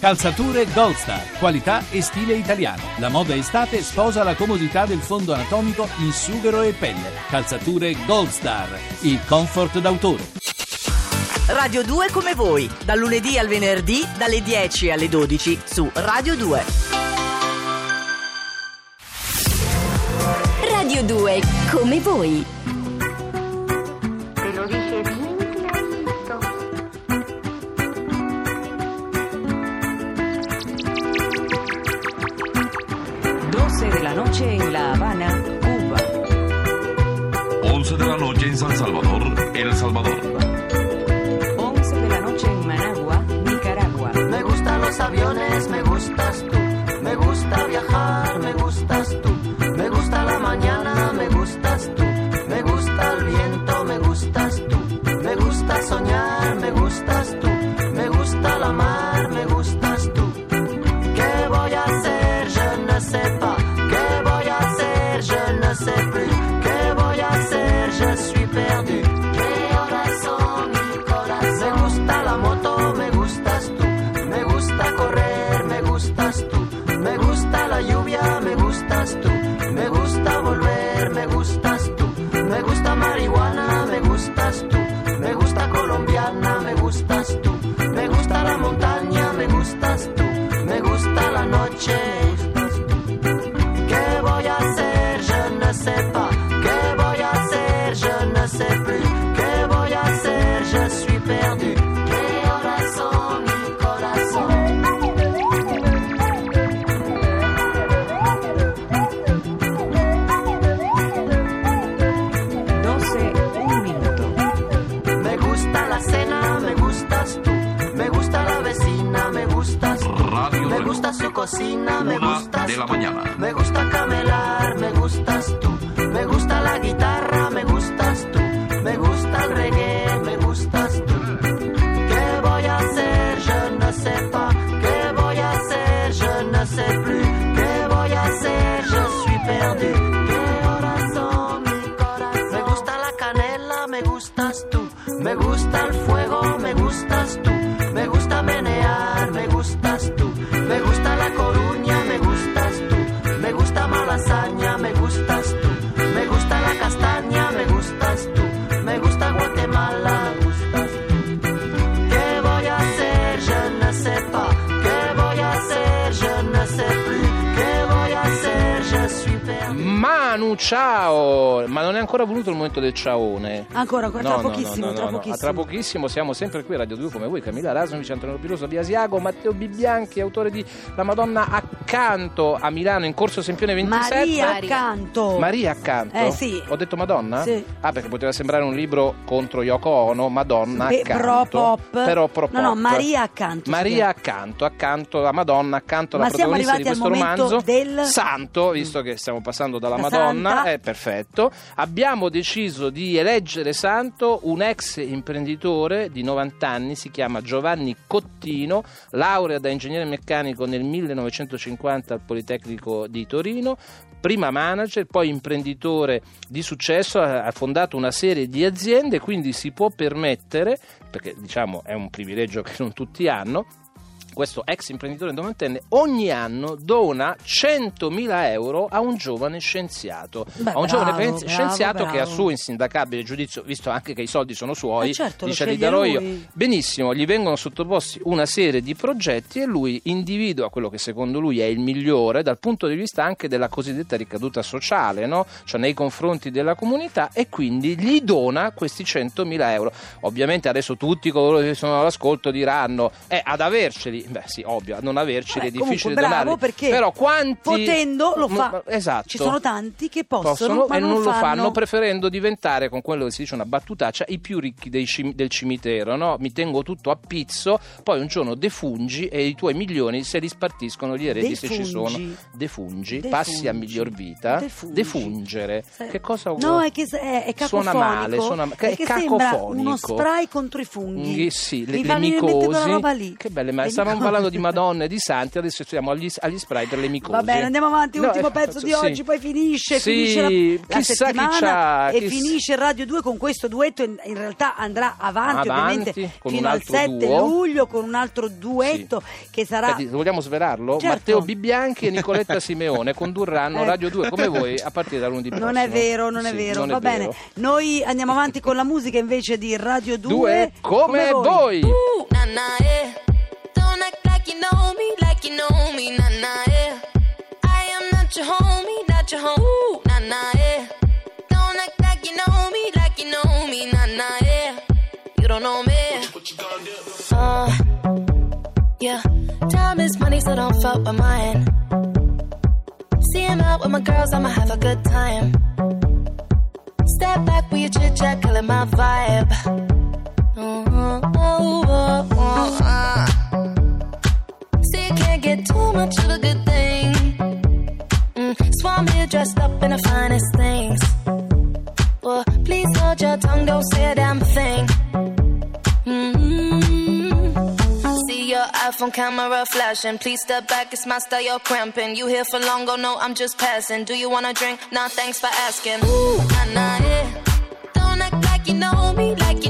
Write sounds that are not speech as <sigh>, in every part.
Calzature Gold Star, qualità e stile italiano. La moda estate sposa la comodità del fondo anatomico in sughero e pelle. Calzature Gold Star, il comfort d'autore. Radio 2 come voi, dal lunedì al venerdì dalle 10 alle 12 su Radio 2. Radio 2 come voi. Noche en La Habana, Cuba. 11 de la noche en San Salvador, El Salvador. 11 de la noche en Managua, Nicaragua. Me gustan los aviones, me gustas tú. Cocina, me Una gustas de la tú. mañana. Me gusta camelar, me gustas tú. Me gusta la guitarra, me gustas tú. Me gusta el reggae, me gustas tú. ¿Qué voy a hacer? Je ne sais pas. ¿Qué voy a hacer? Je ne sais plus. ¿Qué voy a hacer? Je suis perdu. ¿Qué horas son mi corazón? Me gusta la canela, me gustas tú. Me gusta Ciao! Ma non è ancora venuto il momento del ciaone. Ancora, ancora, tra pochissimo, tra A pochissimo. tra pochissimo siamo sempre qui a Radio 2 come voi, Camilla Rasnovic, Antonio Piroso, Via Asiago, Matteo Bibianchi, autore di La Madonna accanto a Milano in corso Sempione 27. Maria accanto. Maria accanto? Eh, sì. Ho detto Madonna? Sì. Ah, perché poteva sembrare un libro contro Yoko Ono, Madonna Beh, accanto. pro pop. Però pro No, no, pop. Maria accanto Maria accanto, accanto a Madonna, accanto alla Ma protagonista di questo romanzo. del- Santo, visto che stiamo passando dalla La Madonna, santa. è perfetto. Abbiamo deciso di eleggere santo un ex imprenditore di 90 anni, si chiama Giovanni Cottino, laurea da ingegnere meccanico nel 1950 al Politecnico di Torino, prima manager, poi imprenditore di successo, ha fondato una serie di aziende, quindi si può permettere, perché diciamo è un privilegio che non tutti hanno, questo ex imprenditore novantenne ogni anno dona 100.000 euro a un giovane scienziato Beh, a un giovane bravo, pensi- bravo, scienziato che a bravo. suo insindacabile giudizio visto anche che i soldi sono suoi Eh certo, dice li darò lui. io benissimo gli vengono sottoposti una serie di progetti e lui individua quello che secondo lui è il migliore dal punto di vista anche della cosiddetta ricaduta sociale no? cioè nei confronti della comunità e quindi gli dona questi 100.000 euro ovviamente adesso tutti coloro che sono all'ascolto diranno eh, ad averceli beh sì ovvio non averceli Vabbè, è difficile comunque, bravo, donarli perché però quanti potendo lo fa. Mm, esatto Ci sono tanti che possono, ma e non non lo fanno. fanno preferendo diventare con quello che si dice una battutaccia i più ricchi cim- del cimitero no? mi tengo tutto a pizzo poi un giorno defungi e i tuoi milioni se li spartiscono gli eredi se ci sono Defungi. Defungi. passi a miglior vita Defungi. defungere Se- che cosa No, è che è, è Suona male, suona- è sembra cacofonico. uno spray contro i funghi. Mm, sì, le, le fa micosi roba lì. che belle ma Le stavamo parlando di Madonna e di Santi, adesso siamo agli, agli spray per le micose. Va bene, andiamo avanti, No, ultimo eh, pezzo di sì. oggi, poi finisce, Sì, finisce la, la chissà chi settimana c'ha, e chiss- finisce Radio 2 con questo duetto, in, in realtà andrà avanti, Avanti, ovviamente con fino un al altro 7 duo. luglio con un altro duetto che sarà... Senti, vogliamo svelarlo? Certo. Matteo Bibbianchi e Nicoletta <laughs> Simeone condurranno Eh. Radio 2 come voi a partire da lunedì prossimo. Non è vero, non è Sì, vero, non è va vero. bene. Noi andiamo avanti con la musica invece di Radio 2. Due come voi. Nah, know me, like you know me, nah, nah, yeah. I am not your homie, not your home, nah, nah, yeah. Don't act like you know me, like you know me, nah, nah, yeah. You don't know me. Uh, yeah. Time is money, so don't fuck with mine. See out with my girls, I'ma have a good time. Step back with your chit chat, killing my vibe. Much of a good thing. Mm, Swam here dressed up in the finest things. Well, please hold your tongue, don't say a damn thing. Mm-hmm. See your iPhone camera flashing. Please step back, it's my style, you're cramping. You here for long, go no, I'm just passing. Do you wanna drink? Nah, thanks for asking. Ooh, nah, nah, yeah. Don't act like you know me, like you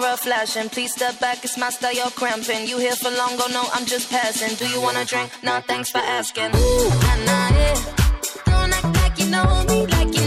camera flashing. Please step back, it's my style, you're cramping. You here for long, go no, I'm just passing. Do you wanna drink? Nah, thanks for asking. Ooh, nah, nah, yeah. Don't act like you know me, like you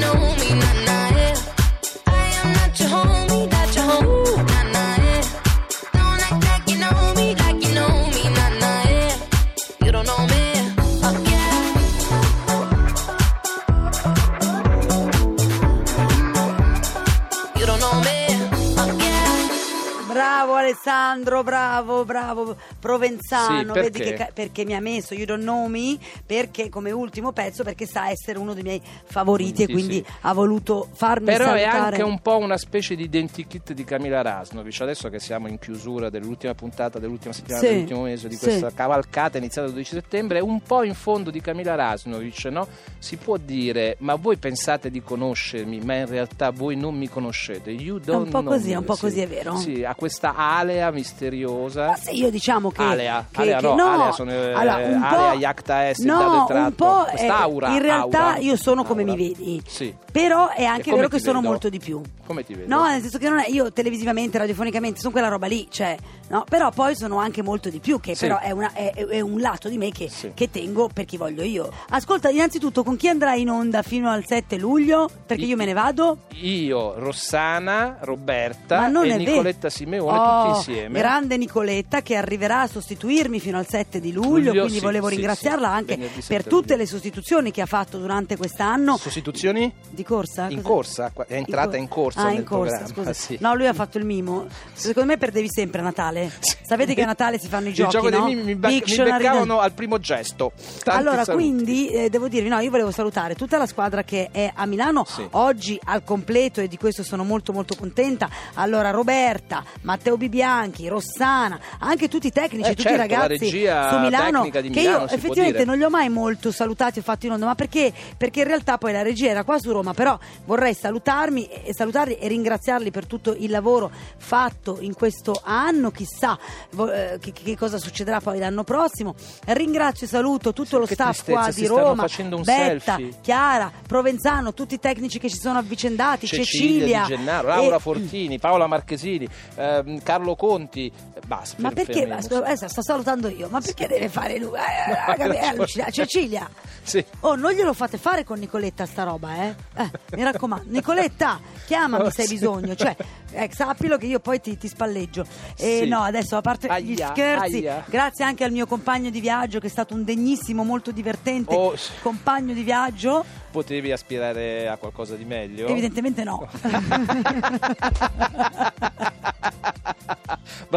Alessandro, bravo, bravo Provenzano, Sì, vedi perché? che perché mi ha messo You Don't Know Me perché come ultimo pezzo perché sa essere uno dei miei favoriti e Sì, quindi sì. ha voluto farmi Però è salutare. anche un po' una specie di identikit di Camila Rasnovic. Adesso che siamo in chiusura dell'ultima puntata, dell'ultima settimana, dell'ultimo mese di questa cavalcata iniziata il 12 settembre, un po' in fondo di Camila Rasnovic, no? Si può dire, ma voi pensate di conoscermi, ma in realtà voi non mi conoscete. You don't un po' know così, me. è un po' Sì. così, è vero. Sì, ha questa alea misteriosa. Ma se io diciamo che Alea, che- alea che- no, alea sono, eh, allora, un alea po'- iacta est, no, un po' è- in realtà aura. io sono come Aura. mi vedi Sì. però è anche vero che sono vedo? molto di più Come ti vedo? No, nel senso che non è, io televisivamente, radiofonicamente, sono quella roba lì, cioè, no? Però poi sono anche molto di più, che Sì. però è, una- è- è un lato di me che, Sì. che tengo per chi voglio io. Ascolta, innanzitutto, con chi andrai in onda fino al 7 luglio? Perché io me ne vado. Io, Rossana, Roberta e. Nicoletta Simeone, Oh, tutti insieme. Grande Nicoletta che arriverà a sostituirmi fino al 7 di luglio, Luglio, quindi sì, volevo ringraziarla anche per 7 tutte luglio. le sostituzioni che ha fatto durante quest'anno. Sostituzioni? Di corsa? In Cosa- corsa, è entrata in corsa Ah, nel in corsa, scusa. <laughs> sì. No, lui ha fatto il mimo. Secondo me perdevi sempre a Natale. Sapete che a Natale si fanno i Il giochi, gioco no? dei mimi mi, bac- mi beccavano al primo gesto. Tanti allora, saluti. quindi eh, devo dirvi, no, io volevo salutare tutta la squadra che è a Milano Sì. oggi al completo e di questo sono molto molto contenta. Allora, Roberta, Matteo Bibianchi, Rossana, anche tutti i tecnici, Eh, tutti certo, i ragazzi su Milano di che Milano, io effettivamente dire. non li ho mai molto salutati o fatti in onda, ma perché? Perché in realtà poi la regia era qua su Roma, però vorrei salutarmi e salutarli e ringraziarli per tutto il lavoro fatto in questo anno, chissà eh, che, che cosa succederà poi l'anno prossimo. Ringrazio e saluto tutto Sì, lo staff tristezza, qua di Roma, Betta, selfie. Chiara, Provenzano, tutti i tecnici che ci sono avvicendati, Cecilia, Cecilia, Gennaro, Laura e- Fortini, Paola Marchesini, ehm, Carlo Conti, eh, basta. Ma perché? Adesso adesso sto salutando io, ma perché deve fare lui? Eh, raga, è allucinante. Cecilia, Sì. oh, non glielo fate fare con Nicoletta sta roba, eh? Eh, mi raccomando, <laughs> Nicoletta, chiamami Oh, se hai sì. bisogno, cioè, eh, sappilo che io poi ti, ti spalleggio. E Sì. no, adesso a parte gli Aia, scherzi, aia. grazie anche al mio compagno di viaggio che è stato un degnissimo, molto divertente Oh, compagno di viaggio. Potevi aspirare a qualcosa di meglio? Evidentemente no. <laughs> <laughs>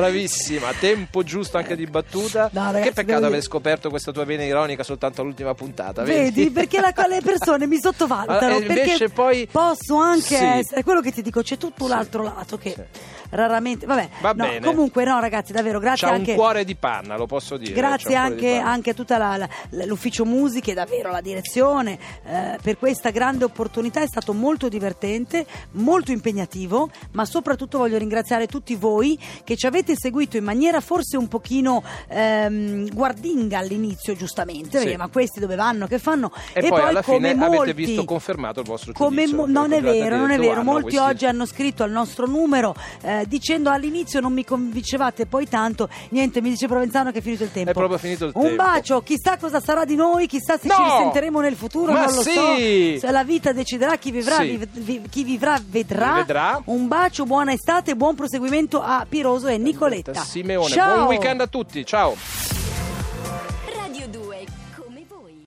Bravissima, tempo giusto anche di battuta. No, ragazzi, che devo peccato dire- aver scoperto questa tua vena ironica soltanto all'ultima puntata. Vedi? Perché la- le persone mi sottovalutano. Ah, e invece perché poi- posso anche Sì. essere quello che ti dico, c'è tutto Sì. l'altro lato che raramente. Vabbè, Va no, bene. comunque, no, ragazzi, davvero, grazie C'ha anche. un cuore di panna, lo posso dire. Grazie anche, anche a tutta la- la- l'ufficio musiche, davvero la direzione, eh, per questa grande opportunità. È stato molto divertente, molto impegnativo, ma soprattutto voglio ringraziare tutti voi che ci avete seguito in maniera forse un pochino ehm, guardinga all'inizio, giustamente, Sì. perché, ma questi dove vanno, che fanno? E, poi, alla come fine avete molti- visto confermato il vostro come mo- non è vero, non è vero. ah, no, Molti questi- oggi hanno scritto al nostro numero eh, dicendo all'inizio non mi convincevate, poi tanto niente, mi dice Provenzano che è finito il tempo. È proprio finito il Un tempo. bacio, chissà cosa sarà di noi, chissà se No! ci risenteremo nel futuro, Ma non lo sì! so. La vita deciderà chi vivrà, Sì. vi- vi- chi vivrà vedrà. Vedrà. Un bacio, buona estate, buon proseguimento a Piroso e Nicoletta. Simeone, Ciao. buon weekend a tutti, ciao.